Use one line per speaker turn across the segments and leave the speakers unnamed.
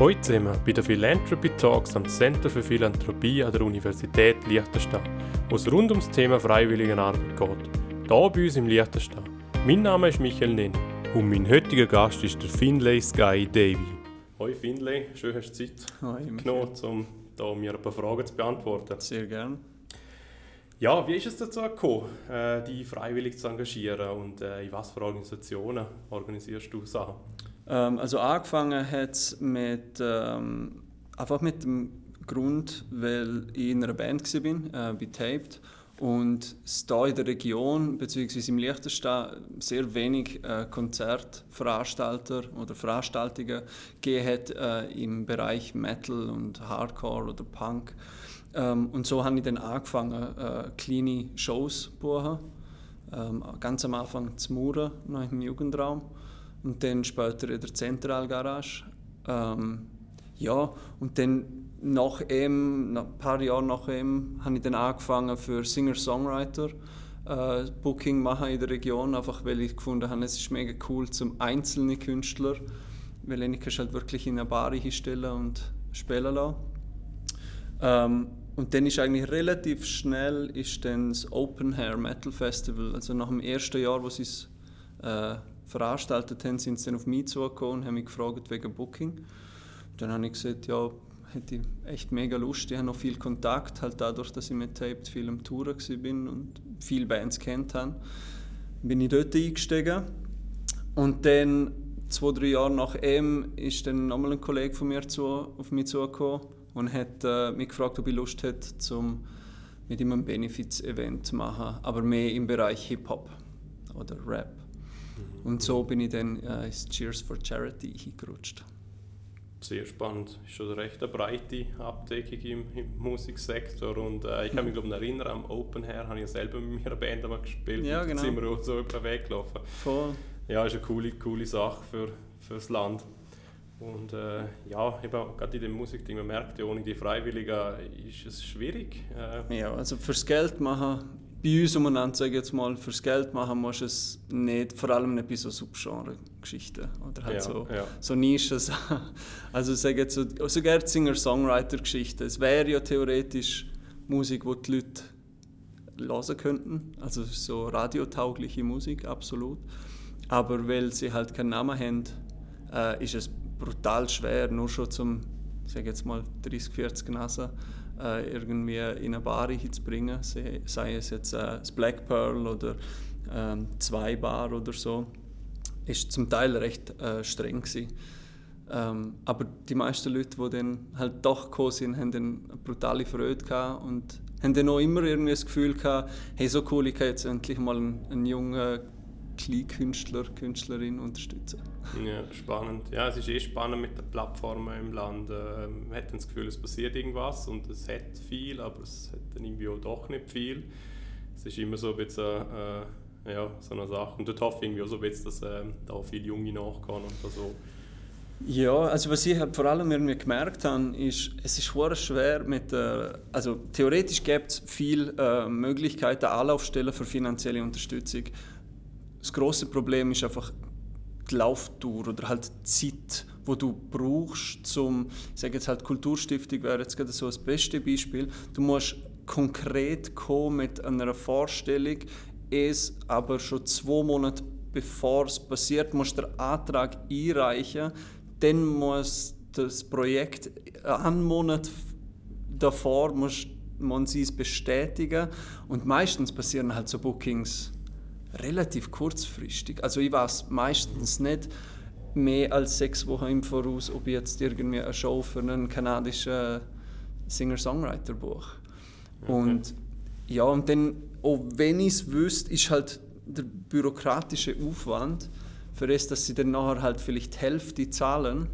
Heute sind wir bei den Philanthropy Talks am Center für Philanthropie an der Universität Liechtenstein, wo es rund ums Thema Freiwilligenarbeit geht. Hier bei uns im Liechtenstein. Mein Name ist Michael Nenn und mein heutiger Gast ist der Finlay Sky Davy. Hoi Finlay, schön hast du Zeit
Hoi,
genommen, um da mir ein paar Fragen zu beantworten.
Sehr gern.
Ja, wie ist es dazu gekommen, äh, dich freiwillig zu engagieren und äh, in was für Organisationen organisierst du Sachen?
Ähm, also angefangen hat es mit, ähm, einfach mit dem Grund, weil ich in einer Band war, äh, bei Taped, und es da in der Region bzw. im Liechtenstein sehr wenig äh, Konzertveranstalter oder Veranstaltungen gegeben hat äh, im Bereich Metal und Hardcore oder Punk. Ähm, und so habe ich dann angefangen, äh, kleine Shows zu buchen. Ähm, ganz am Anfang zu Mauern, noch im Jugendraum und dann später in der Zentralgarage. Ähm, ja, und dann nach ihm, ein paar Jahren nach ihm, habe ich dann angefangen für Singer-Songwriter äh, Booking machen in der Region, einfach weil ich gefunden habe, es ist mega cool zum einzelnen Künstler, weil ich kannst halt wirklich in eine Bar hinstellen und spielen lassen. Ähm, und dann ist eigentlich relativ schnell ist dann das Open Hair Metal Festival, also nach dem ersten Jahr, wo sie es äh, veranstaltet haben, sind sie dann auf mich zugekommen und haben mich gefragt wegen Booking. Dann habe ich gesagt, ja, hätte ich echt mega Lust. Ich habe noch viel Kontakt, halt dadurch, dass ich mit Taped viel am Touren bin und viele Bands kennt habe. Bin ich dort eingestiegen. Und dann, zwei, drei Jahre nach ihm, ist dann nochmal ein Kollege von mir zu, auf mich zugekommen und hat äh, mich gefragt, ob ich Lust hätte, zum mit ihm ein Benefits-Event zu machen, aber mehr im Bereich Hip-Hop oder Rap. Und so bin ich dann äh, ins Cheers for Charity hingerutscht.
Sehr spannend. Ist schon eine recht breite Abdeckung im, im Musiksektor. Und äh, ich kann mich glaube erinnern, am Open Air habe ich selber mit meiner Band einmal gespielt.
Ja, genau.
Sind wir auch so über den Weg gelaufen.
Voll.
Ja, ist eine coole, coole Sache für, für das Land. Und äh, ja, eben, gerade in dem Musikding, man merkt ja, ohne die Freiwilligen ist es schwierig.
Äh, ja, also fürs Geld machen bei uns umeinander, sage jetzt mal, fürs Geld machen musst du es nicht, vor allem nicht bei so Subgenre-Geschichten oder halt
ja,
so,
ja.
so Nischen. Also sage jetzt so, sogar Singer-Songwriter-Geschichten. Es wäre ja theoretisch Musik, die die Leute hören könnten, also so radiotaugliche Musik, absolut. Aber weil sie halt keinen Namen haben, äh, ist es brutal schwer, nur schon zum, sage jetzt mal, 30, 40 Nasen äh, irgendwie in eine Bar hinzubringen, sei es jetzt äh, das Black Pearl oder ähm, zwei Bar oder so, ist zum Teil recht äh, streng gewesen. Ähm, aber die meisten Leute, die dann halt doch gekommen sind, haben dann eine brutale Freude und haben dann auch immer irgendwie das Gefühl gehabt, hey, so cool, ich kann jetzt endlich mal einen, einen jungen Kleinkünstler, Künstlerin unterstützen.
Ja, spannend. Ja, es ist eh spannend mit den Plattformen im Land. Äh, man hat das Gefühl, es passiert irgendwas und es hat viel, aber es hat dann irgendwie auch doch nicht viel. Es ist immer so ein bisschen äh, ja, so eine Sache. Und dort hoffe ich irgendwie auch so ein bisschen, dass äh, da viele Junge nachgehen und so.
Ja, also was ich halt vor allem irgendwie gemerkt habe, ist, es ist schwer mit, äh, also theoretisch gibt es viele äh, Möglichkeiten, Anlaufstellen für finanzielle Unterstützung. Das große Problem ist einfach die Lauftour oder halt die Zeit, wo du brauchst, zum, ich sage jetzt halt Kulturstiftung wäre jetzt gerade so das beste Beispiel. Du musst konkret kommen mit einer Vorstellung, es aber schon zwei Monate bevor es passiert, musst du den Antrag einreichen, dann muss das Projekt einen Monat davor muss man sie es bestätigen und meistens passieren halt so Bookings relativ kurzfristig. Also ich weiß meistens nicht mehr als sechs Wochen im Voraus, ob ich jetzt irgendwie eine Show für einen kanadischen Singer-Songwriter buche. Okay. Und ja, und dann, auch wenn ich es wüsste, ist halt der bürokratische Aufwand für das, dass sie dann nachher halt vielleicht die Hälfte zahlen.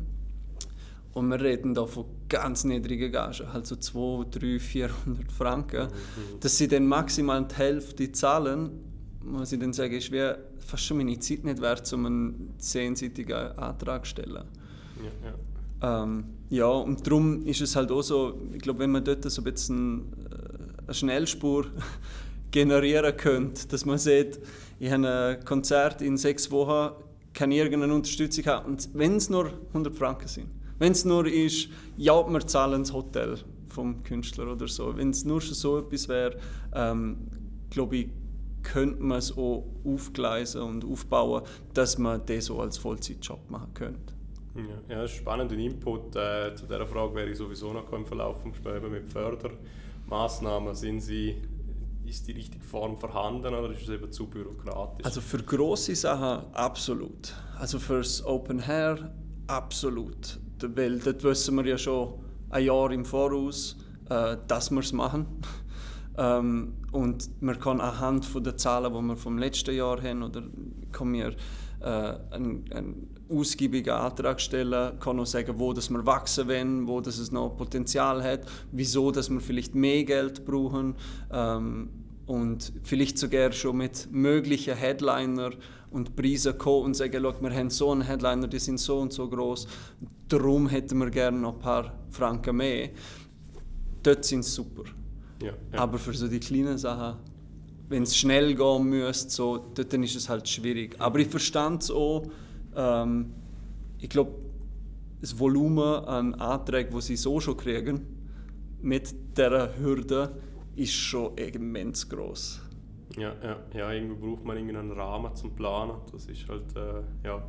Und wir reden da von ganz niedrigen Gagen, halt so 200, 300, 400 Franken, mhm. dass sie dann maximal die Hälfte zahlen muss ich dann sagen, ist wie fast schon meine Zeit nicht wert, um einen zehnseitigen Antrag zu stellen. Ja, ja. Ähm, ja, und darum ist es halt auch so, ich glaube, wenn man dort so ein bisschen äh, eine Schnellspur generieren könnte, dass man sieht, ich habe ein Konzert in sechs Wochen, kann irgendeine Unterstützung haben und wenn es nur 100 Franken sind, Wenn es nur ist, ja, wir zahlen das Hotel vom Künstler oder so. Wenn es nur schon so etwas wäre, ähm, glaube ich, könnte man es auch aufgleisen und aufbauen, dass man das so als Vollzeitjob machen könnte.
Ja, ja, das ist spannend. Input äh, zu dieser Frage wäre ich sowieso noch im Verlauf des Gesprächs mit Fördermaßnahmen. Sind sie, ist die richtige Form vorhanden oder ist es eben zu bürokratisch?
Also für große Sachen absolut. Also fürs Open Hair absolut. Weil dort wissen wir ja schon ein Jahr im Voraus, äh, dass wir es machen. Ähm, und man kann anhand den Zahlen, die wir vom letzten Jahr haben, oder kann mir äh, einen, einen ausgiebigen Antrag stellen, kann auch sagen, wo das wir wachsen wollen, wo das es noch Potenzial hat, wieso dass wir vielleicht mehr Geld brauchen ähm, und vielleicht sogar schon mit möglichen Headliner und Preisen kommen und sagen, wir haben so einen Headliner, die sind so und so groß, darum hätten wir gerne noch ein paar Franken mehr. Dort sind sie super. Ja, ja. Aber für so die kleinen Sachen wenn es schnell gehen müsste, so, dann ist es halt schwierig. Aber ich verstand es auch. Ähm, ich glaube, das Volumen an Anträgen, die sie so schon kriegen, mit dieser Hürde, ist schon immens groß.
Ja, ja, ja, irgendwie braucht man einen Rahmen zum Planen. Das ist halt, äh, ja.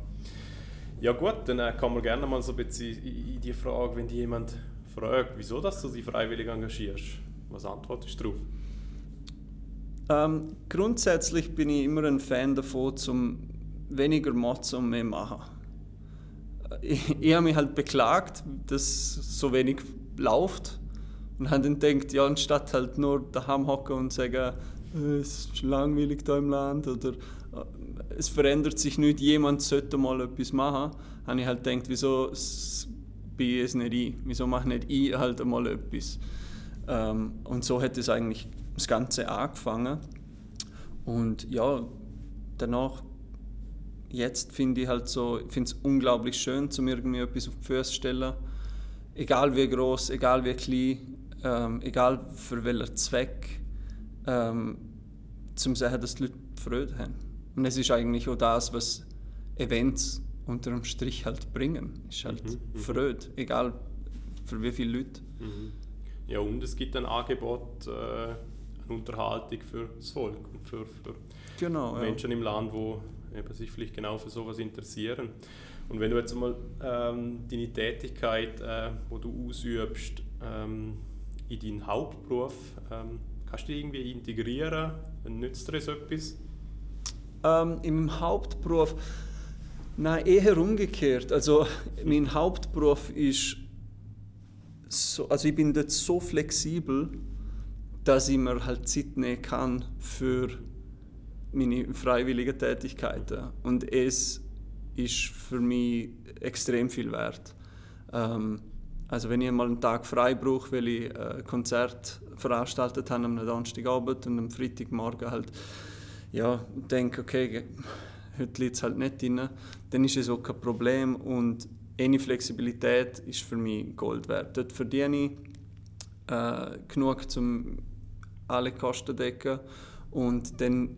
Ja gut, dann äh, kann man gerne mal so ein bisschen in die Frage, wenn die jemand fragt, wieso dass du dich freiwillig engagierst, was antwortest du darauf?
Ähm, grundsätzlich bin ich immer ein Fan davon, zum weniger Motzen und mehr machen. Ich, ich habe mich halt beklagt, dass so wenig läuft und habe dann gedacht, ja, anstatt halt nur daheim hocken und sagen, äh, es ist langweilig da im Land oder äh, es verändert sich nicht, jemand sollte mal etwas machen, habe ich halt gedacht, wieso bin ich es nicht ich? Wieso mache nicht ich halt einmal etwas? Ähm, und so hat es eigentlich das Ganze angefangen. Und ja, danach, jetzt finde ich halt so, finde es unglaublich schön, zum irgendwie etwas auf die Füße zu stellen. Egal wie groß, egal wie klein, ähm, egal für welchen Zweck, ähm, zum sagen, dass die Leute Freude haben. Und es ist eigentlich auch das, was Events unter dem Strich halt bringen. Es Ist halt mhm, mhm, Freude, egal für wie viele Leute. Mhm.
Ja, und es gibt ein Angebot, äh eine Unterhaltung für das Volk und für, für genau, Menschen ja. im Land, die sich vielleicht genau für sowas interessieren. Und wenn du jetzt mal ähm, deine Tätigkeit, äh, wo du ausübst, ähm, in deinen Hauptberuf, ähm, kannst du die irgendwie integrieren? Nützt dir das etwas?
Ähm, Im Hauptberuf, nein, eher umgekehrt. Also mein Hauptberuf ist so, also ich bin dort so flexibel, dass ich mir halt Zeit nehmen kann für meine freiwilligen Tätigkeiten. Und es ist für mich extrem viel wert. Ähm, also wenn ich mal einen Tag frei brauche, weil ich ein Konzert veranstaltet habe am Donnerstagabend und am Freitagmorgen halt ja, denke, okay, heute liegt es halt nicht drin, dann ist es auch kein Problem und eine Flexibilität ist für mich Gold wert. Dort verdiene ich äh, genug, um alle Kosten decken und dann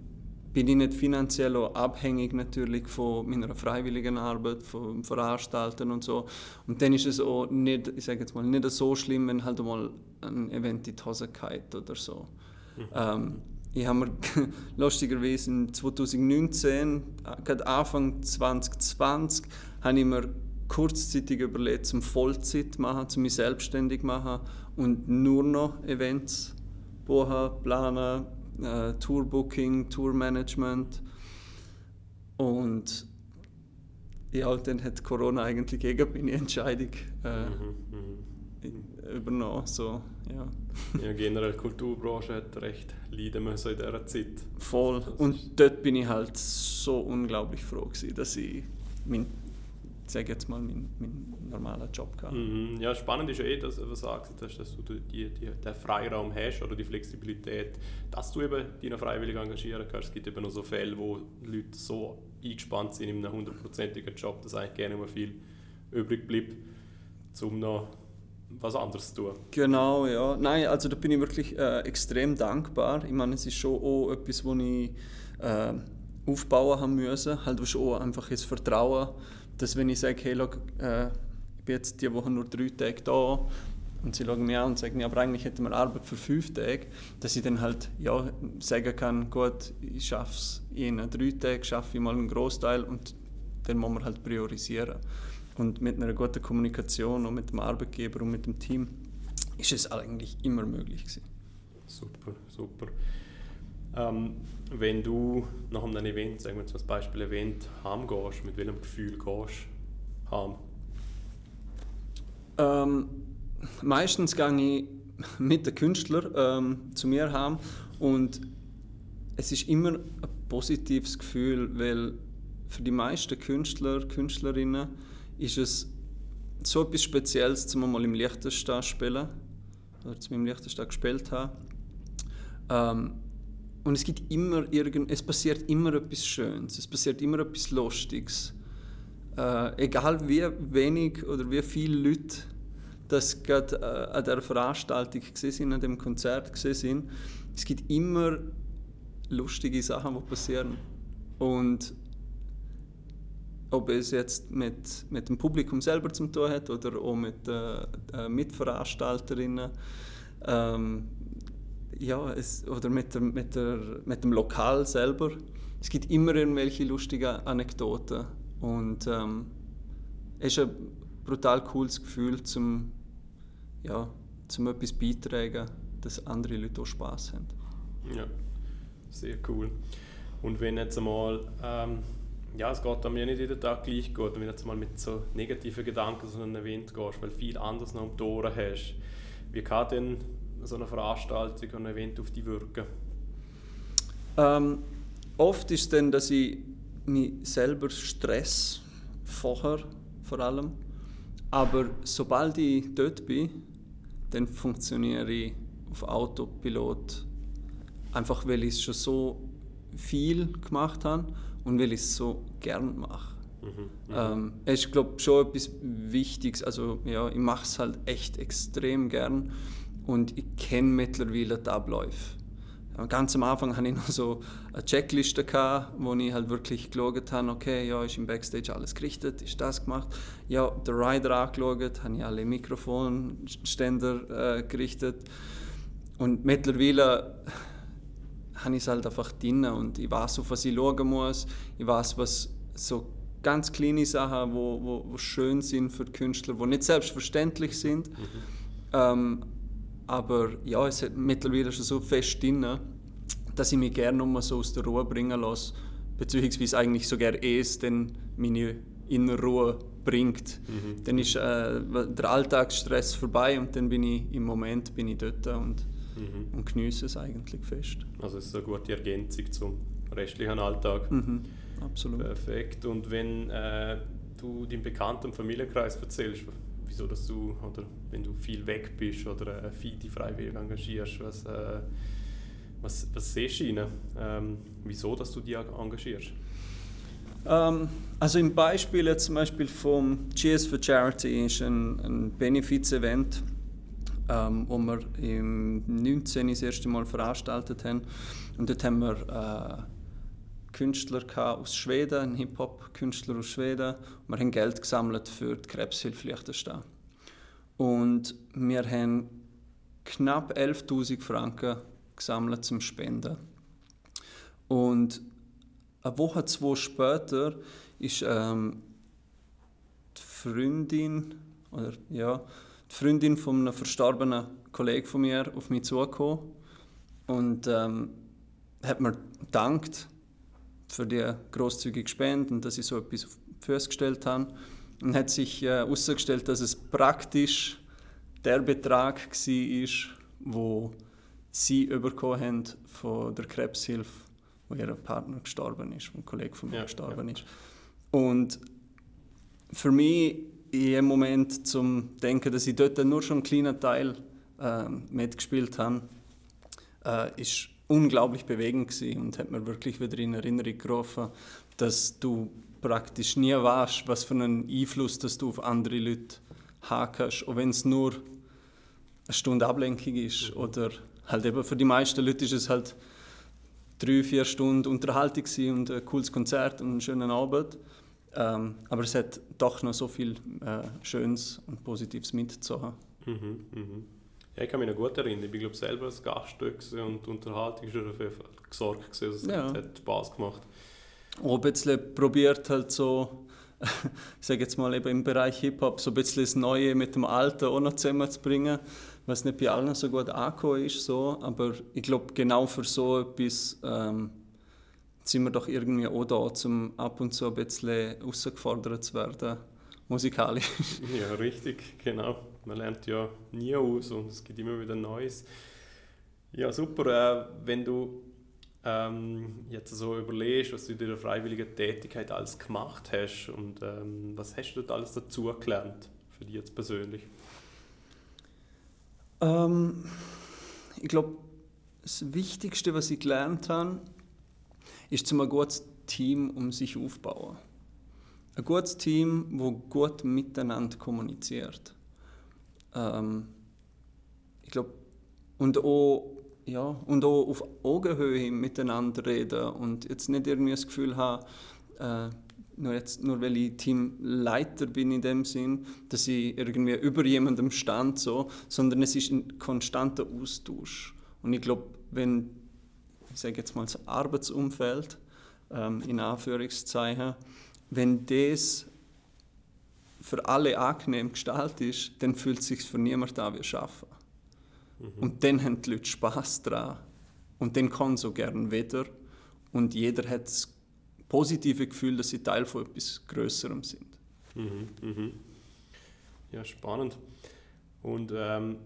bin ich nicht finanziell auch abhängig natürlich von meiner freiwilligen Arbeit, vom Veranstalten und so. Und dann ist es auch nicht, ich sage jetzt mal, nicht so schlimm, wenn halt mal ein Event in die Hose geht oder so. Mhm. Ähm, ich habe mir lustigerweise 2019, gerade Anfang 2020, habe ich mir kurzzeitig überlegt, zum Vollzeit machen, zum mich selbstständig machen und nur noch Events buchen, planen, äh, Tourbooking, Tourmanagement. Und ja, dann hat Corona eigentlich gegen meine Entscheidung äh, mhm, mh. übernommen. So, ja.
ja, generell die Kulturbranche hat recht leiden müssen in dieser Zeit.
Voll. Und dort bin ich halt so unglaublich froh gewesen, dass ich mein sage jetzt mal, mein, mein normaler Job
gehabt. Mhm. Ja, spannend ist ja eh, dass du sagst, dass du die, die, den Freiraum hast oder die Flexibilität, dass du eben deine freiwillig engagieren kannst. Es gibt eben noch so Fälle, wo Leute so eingespannt sind in einem hundertprozentigen Job, dass eigentlich gerne mehr viel übrig bleibt, um noch was anderes zu tun.
Genau, ja. Nein, also da bin ich wirklich äh, extrem dankbar. Ich meine, es ist schon auch etwas, wo ich äh, aufbauen haben müssen. Halt schon einfach das Vertrauen dass wenn ich sage, hey, look, äh, bin jetzt diese Woche nur drei Tage da und sie schauen mich an und sagen, aber eigentlich hätten wir Arbeit für fünf Tage, dass ich dann halt ja, sagen kann, gut, ich schaffe es in drei Tagen, schaffe ich mal einen Großteil und dann muss man halt priorisieren. Und mit einer guten Kommunikation und mit dem Arbeitgeber und mit dem Team ist es eigentlich immer möglich gewesen.
Super, super. Ähm, wenn du nach einem Event, sagen wir zum Beispiel Event, heimgehst, mit welchem Gefühl gehst du heim?
Ähm, meistens gehe ich mit den Künstlern ähm, zu mir heim und es ist immer ein positives Gefühl, weil für die meisten Künstler, Künstlerinnen ist es so etwas Spezielles, zum mal im Liechtenstein spielen oder zum im Liechtenstein gespielt haben. Ähm, und es gibt immer irgend, es passiert immer etwas Schönes, es passiert immer etwas Lustiges. Äh, egal wie wenig oder wie viele Leute das gerade äh, an der Veranstaltung sind, an dem Konzert sind, es gibt immer lustige Sachen, die passieren. Und ob es jetzt mit, mit dem Publikum selber zu tun hat oder auch mit äh, äh, Mitveranstalterinnen ähm, ja, es, oder mit, der, mit, der, mit dem Lokal selber. Es gibt immer irgendwelche lustigen Anekdoten und ähm, es ist ein brutal cooles Gefühl, zum, ja, zum etwas beitragen, dass andere Leute auch Spaß haben.
Ja, sehr cool. Und wenn jetzt einmal ähm, ja, es geht mir nicht jeden Tag gleich gut. wenn du jetzt mal mit so negativen Gedanken so einen Event gehst, weil viel anderes noch um die Ohren hast. Wie kann denn so eine Veranstaltung und ein Event auf dich wirken?
Ähm, oft ist es dann, dass ich mich selber stress, vorher vor allem. Aber sobald ich dort bin, dann funktioniere ich auf Autopilot. Einfach weil ich es schon so viel gemacht habe und weil ich es so gern mache. Mhm, mhm. ähm, es ist, glaube schon etwas Wichtiges. Also, ja, ich mache es halt echt extrem gern und ich kenne mittlerweile die Abläufe. Ganz am Anfang hatte ich noch so eine Checkliste, gehabt, wo ich halt wirklich geschaut habe, okay, ja, ist im Backstage alles gerichtet, ist das gemacht. Ja, der Rider angeschaut, habe ich alle Mikrofonständer äh, gerichtet. Und mittlerweile habe ich es halt einfach drin und ich weiß, auf was ich schauen muss. Ich weiß, was so ganz kleine Sachen, wo, wo, wo schön sind für die Künstler, die nicht selbstverständlich sind. Mhm. Ähm, aber ja, es hat mittlerweile schon so fest drin, dass ich mich gerne mal so aus der Ruhe bringen lasse, beziehungsweise eigentlich sogar es dann meine innere Ruhe bringt. Mhm. Dann ist äh, der Alltagsstress vorbei und dann bin ich im Moment bin ich dort und mhm. und genieße es eigentlich fest.
Also es ist eine gute Ergänzung zum restlichen Alltag.
Mhm. Absolut.
Perfekt. Und wenn äh, du deinem Bekannten- und Familienkreis erzählst, wieso dass du, oder wenn du viel weg bist oder äh, viel die freiwillig engagierst, was, äh, was, was siehst du ihnen? Ähm, wieso dass du dich engagierst?
Ähm, also im Beispiel jetzt zum Beispiel vom Cheers for Charity ist ein, ein Benefiz-Event ähm, wo wir im 19. das erste Mal veranstaltet haben. Und dort haben wir äh, Künstler aus Schweden, einen Hip-Hop-Künstler aus Schweden. Und wir haben Geld gesammelt für die Krebshilfe Liechtenstein. Und wir haben knapp 11.000 Franken gesammelt zum Spenden. Und eine Woche, zwei später ist ähm, die Freundin oder ja, die Freundin von einem verstorbenen Kollegen von mir auf mich zugekommen und ähm, hat mir gedankt für die großzügige Spende und dass ich so etwas auf die Füße gestellt habe. Und hat sich äh, herausgestellt, dass es praktisch der Betrag war, wo sie bekommen haben von der Krebshilfe, wo ihr Partner gestorben ist, wo ein Kollege von mir ja, gestorben ja. ist. Und für mich in dem Moment zum Denken, dass ich dort nur schon einen kleinen Teil äh, mitgespielt habe, äh, ist unglaublich bewegend gewesen und hat mir wirklich wieder in Erinnerung gerufen, dass du praktisch nie weißt, was für einen Einfluss dass du auf andere Leute kannst, auch wenn es nur eine Stunde Ablenkung ist oder halt eben für die meisten Leute ist es halt drei, vier Stunden Unterhaltung und ein cooles Konzert und einen schönen Abend. Ähm, aber es hat doch noch so viel äh, Schönes und Positives mitzuhaben.
Mhm, mhm. Ja, ich kann mich noch gut erinnern. Ich bin glaube selber als Gast und die Unterhaltung ist auf jeden Fall gesorgt. Also es ja. hat Spass gemacht.
Auch ein bisschen probiert halt so, ich sage jetzt mal eben im Bereich Hip-Hop, so ein bisschen das Neue mit dem Alten auch noch zusammenzubringen, was nicht bei allen so gut angekommen ist. So. Aber ich glaube, genau für so etwas ähm, sind wir doch irgendwie auch da, um ab und zu ein bisschen herausgefordert zu werden, musikalisch.
Ja, richtig, genau. Man lernt ja nie aus und es gibt immer wieder Neues. Ja, super. Äh, wenn du ähm, jetzt so überlegst, was du in der freiwilligen Tätigkeit alles gemacht hast und ähm, was hast du dort alles dazu gelernt, für dich jetzt persönlich?
Ähm, ich glaube, das Wichtigste, was ich gelernt habe, ist zum ein gutes Team um sich aufbauen. Ein gutes Team, wo gut miteinander kommuniziert. Ähm, ich glaube, und auch, ja, und auch auf Augenhöhe miteinander reden und jetzt nicht irgendwie das Gefühl haben, äh, nur, jetzt, nur weil ich Teamleiter bin in dem Sinn, dass ich irgendwie über jemandem stand, so, sondern es ist ein konstanter Austausch. Und ich glaube, wenn ich sage jetzt mal das Arbeitsumfeld, ähm, in Anführungszeichen, wenn das für alle angenehm gestaltet ist, dann fühlt es sich für niemanden an wie Arbeiten. Mhm. Und dann haben die Leute Spass daran. Und dann kann so gern wieder. Und jeder hat das positive Gefühl, dass sie Teil von etwas Größerem sind.
Mhm, mhm. Ja, spannend. Und ähm,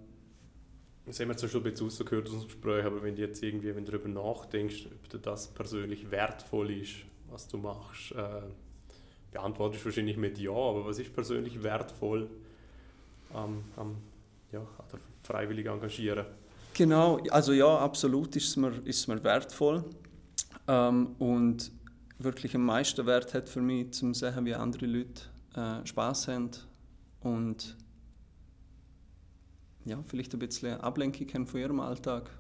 das haben wir zwar schon ein bisschen rausgehört aus dem Gespräch, aber wenn du jetzt irgendwie wenn du darüber nachdenkst, ob dir das persönlich wertvoll ist, was du machst, äh, beantwortest du wahrscheinlich mit Ja, aber was ist persönlich wertvoll am, am ja, an freiwillig engagieren?
Genau, also ja, absolut ist es mir, ist es mir wertvoll. Ähm, und wirklich am meisten Wert hat für mich, zu sehen, wie andere Leute äh, Spaß haben und ja, vielleicht ein bisschen Ablenkung haben von ihrem Alltag.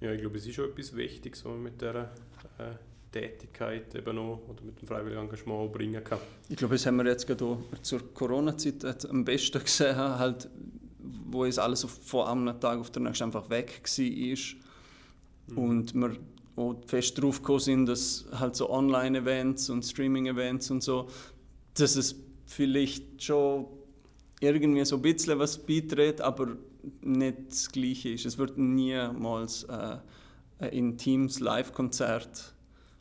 Ja, ich glaube, es ist schon etwas Wichtiges, was man mit dieser äh, Tätigkeit eben auch, oder mit dem freiwilligen Engagement bringen kann.
Ich glaube, das haben wir jetzt gerade zur Corona-Zeit am besten gesehen, halt, wo es alles von einem Tag auf den nächsten einfach weg war. Mhm. Und wir auch fest darauf gekommen sind, dass halt so Online-Events und Streaming-Events und so, dass es vielleicht schon irgendwie so ein bisschen was beiträgt, aber nicht das Gleiche ist. Es wird niemals äh, ein intimes Live-Konzert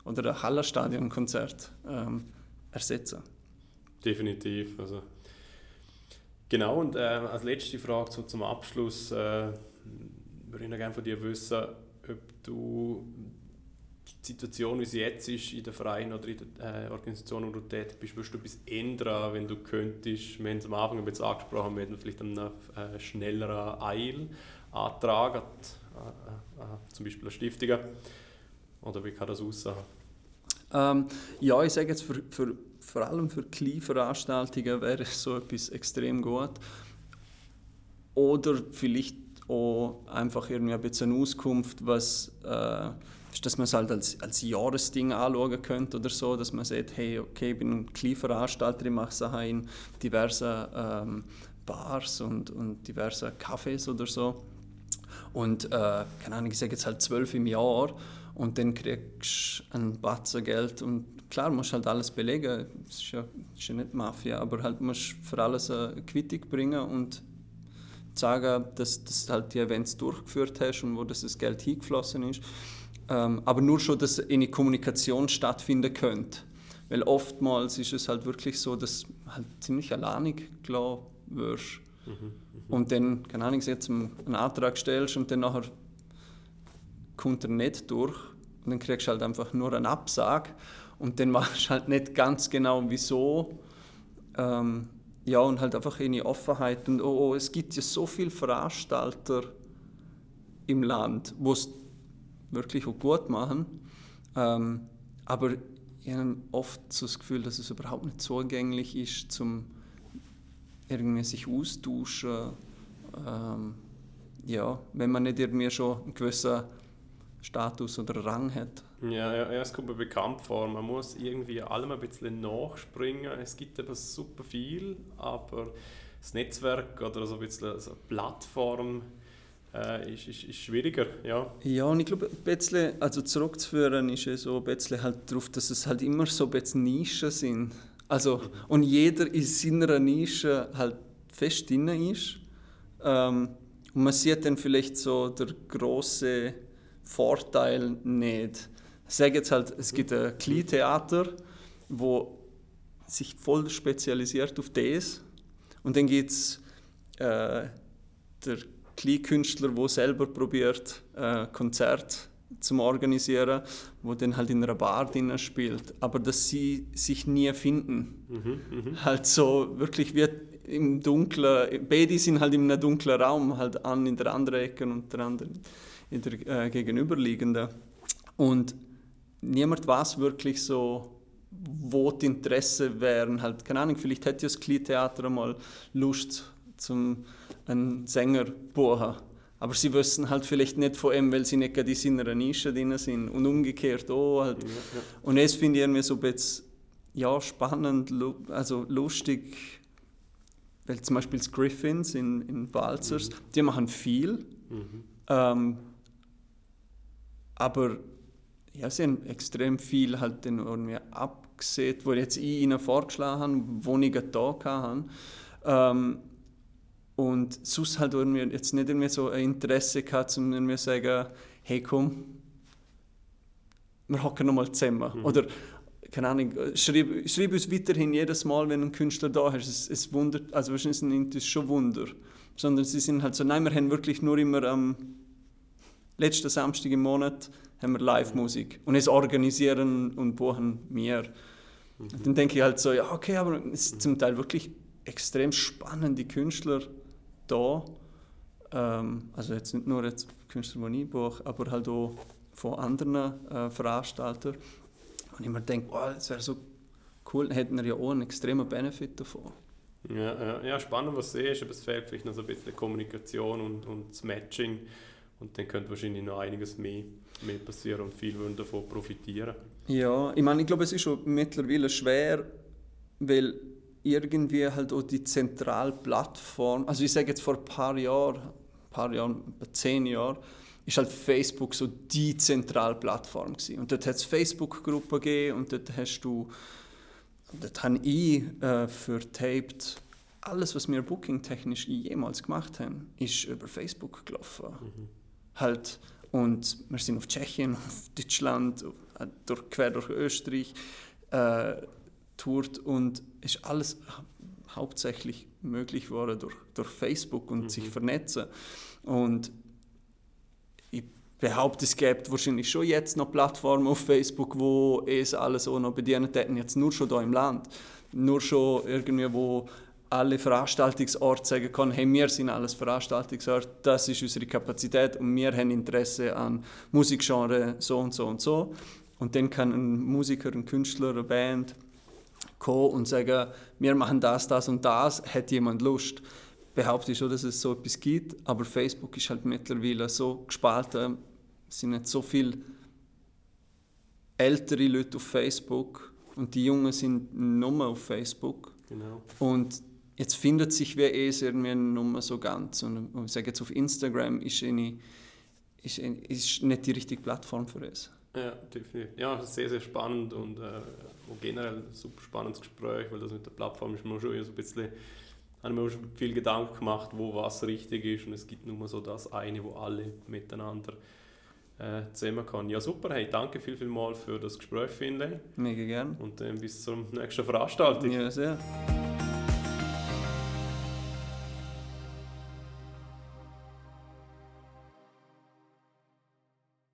oder ein Hallerstadion-Konzert ähm, ersetzen.
Definitiv. Also, genau, und äh, als letzte Frage so zum Abschluss äh, würde ich noch gerne von dir wissen, ob du die Situation, wie sie jetzt ist, in der Verein oder in der äh, Organisation, wo du tätig bist, würdest du etwas ändern, wenn du könntest? Wir haben es am Anfang bisschen angesprochen, wir hätten vielleicht einen äh, schnelleren Eilantrag, an, äh, zum Beispiel eine Stiftung. Oder wie kann das aussehen?
Ähm, ja, ich sage jetzt, für, für, vor allem für kleine Veranstaltungen wäre so etwas extrem gut. Oder vielleicht auch einfach irgendwie ein bisschen Auskunft, was... Äh, dass man es halt als, als Jahresding anschauen könnte oder so, dass man sagt, hey, okay, ich bin ein Kleinveranstalter, ich mache Sachen in diversen ähm, Bars und, und diversen Cafés oder so. Und, äh, keine Ahnung, ich sage jetzt halt zwölf im Jahr und dann kriegst du ein Batzen Geld und klar, musst halt alles belegen, das ist ja, ist ja nicht Mafia, aber halt musst für alles eine Quittung bringen und sagen, dass du halt die Events durchgeführt hast und wo das, das Geld hingeflossen ist. Ähm, aber nur schon, dass eine Kommunikation stattfinden könnte. Weil oftmals ist es halt wirklich so, dass halt ziemlich alleinig klar wirst. Mhm, mh. Und dann, keine Ahnung, jetzt einen Antrag stellst und dann nachher kommt er nicht durch und dann kriegst du halt einfach nur einen Absag und dann weißt du halt nicht ganz genau wieso. Ähm, ja, und halt einfach eine Offenheit. Und oh, oh, es gibt ja so viele Veranstalter im Land, wo es wirklich auch gut machen. Ähm, aber ich habe oft so das Gefühl, dass es überhaupt nicht zugänglich ist, zum irgendwie sich austauschen. Ähm, ja, wenn man nicht irgendwie schon einen gewissen Status oder Rang hat.
Ja, ja, ja, es kommt mir bekannt vor. Man muss irgendwie allem ein bisschen nachspringen. Es gibt aber super viel, aber das Netzwerk oder so ein bisschen so Plattform äh, ist, ist, ist schwieriger. Ja.
ja, und ich glaube, ein bisschen, also zurückzuführen ist ja so ein bisschen halt darauf, dass es halt immer so ein bisschen Nischen sind. Also, und jeder in seiner Nische halt fest drin ist. Ähm, und man sieht dann vielleicht so der große Vorteil nicht. Ich sage jetzt halt, es gibt ein Kleintheater, wo sich voll spezialisiert auf das. Und dann gibt es äh, der Kleinkünstler, der selber probiert, äh, Konzert zu organisieren, wo dann halt in einer Bar drin spielt, aber dass sie sich nie finden. Mhm, mh. Halt so wirklich wird im dunklen, beide sind halt in einem dunklen Raum, halt an in der anderen Ecke und der andere in der äh, gegenüberliegenden. Und niemand weiß wirklich so, wo die Interessen wären. Halt, keine Ahnung, vielleicht hätte das Kleintheater mal Lust, zum einen Sänger zu buchen. Aber sie wissen halt vielleicht nicht von ihm, weil sie nicht gerade in seiner Nische drin sind. Und umgekehrt auch. Halt. Ja, ja. Und das finde ich irgendwie so ein bisschen ja, spannend, also lustig weil zum Beispiel die Griffins in, in Walzers, mhm. die machen viel, mhm. ähm, aber ja, sie haben extrem viel halt dann irgendwie abgesehen, wo jetzt ich ihnen vorgeschlagen habe, wo ich da hatte. Ähm, und sonst halt irgendwie jetzt nicht irgendwie so ein Interesse gehabt, um irgendwie zu sagen, hey komm, wir hocken nochmal zusammen. Mhm. Oder keine Ahnung, schreib, schreib uns weiterhin jedes Mal, wenn ein Künstler da ist. Es, es wundert, also wahrscheinlich nimmt es schon Wunder. Sondern sie sind halt so, nein, wir haben wirklich nur immer am letzten Samstag im Monat haben wir Live-Musik. Und es organisieren und buchen wir. Mhm. Dann denke ich halt so, ja, okay, aber es sind zum Teil wirklich extrem spannende Künstler da. Ähm, also jetzt nicht nur jetzt Künstler, die ich buche, aber halt auch von anderen äh, Veranstaltern. Und ich mir denke, oh, das wäre so cool, dann hätten wir ja auch einen extremen Benefit davon.
Ja, ja, ja spannend, was du siehst, aber es fehlt vielleicht noch so ein bisschen Kommunikation und, und das Matching. Und dann könnte wahrscheinlich noch einiges mehr, mehr passieren und viele würden davon profitieren.
Ja, ich meine, ich glaube, es ist schon mittlerweile schwer, weil irgendwie halt auch die Zentralplattform, also ich sage jetzt vor ein paar Jahren, ein paar Jahren, zehn Jahren, ist halt Facebook so die Zentralplattform gewesen. Und dort hat es Facebook-Gruppen gegeben und dort hast du, dort habe ich äh, für Taped alles, was wir booking-technisch jemals gemacht haben, ist über Facebook gelaufen. Mhm. Halt, und wir sind auf Tschechien, auf Deutschland, auf, durch, quer durch Österreich äh, tourt und ist alles hauptsächlich möglich geworden durch, durch Facebook und mhm. sich vernetzen. Und behaupte, es gibt wahrscheinlich schon jetzt noch Plattformen auf Facebook, wo es alles auch noch bedienen hätten, jetzt nur schon hier im Land. Nur schon irgendwie, wo alle Veranstaltungsorte sagen können, hey, wir sind alles Veranstaltungsorte, das ist unsere Kapazität und wir haben Interesse an Musikgenre so und so und so. Und dann kann ein Musiker, ein Künstler, eine Band kommen und sagen, wir machen das, das und das, hat jemand Lust? Behaupte ich schon, dass es so etwas gibt, aber Facebook ist halt mittlerweile so gespalten, es sind nicht so viele ältere Leute auf Facebook und die Jungen sind nur auf Facebook. Genau. Und jetzt findet sich wer eh irgendwie nur so ganz. Und ich sage jetzt auf Instagram ist, eine, ist, eine, ist nicht die richtige Plattform für es.
Ja, definitiv. Ja, sehr, sehr spannend und äh, generell ein super spannendes Gespräch, weil das mit der Plattform ist mir schon so ein bisschen, habe mir schon viel Gedanken gemacht, wo was richtig ist und es gibt nur so das eine, wo alle miteinander äh, zusammen kann. Ja, super. Hey, danke viel, viel mal für das Gespräch, Finlay.
Mega gern.
Und dann bis zur nächsten Veranstaltung.
Ja, sehr.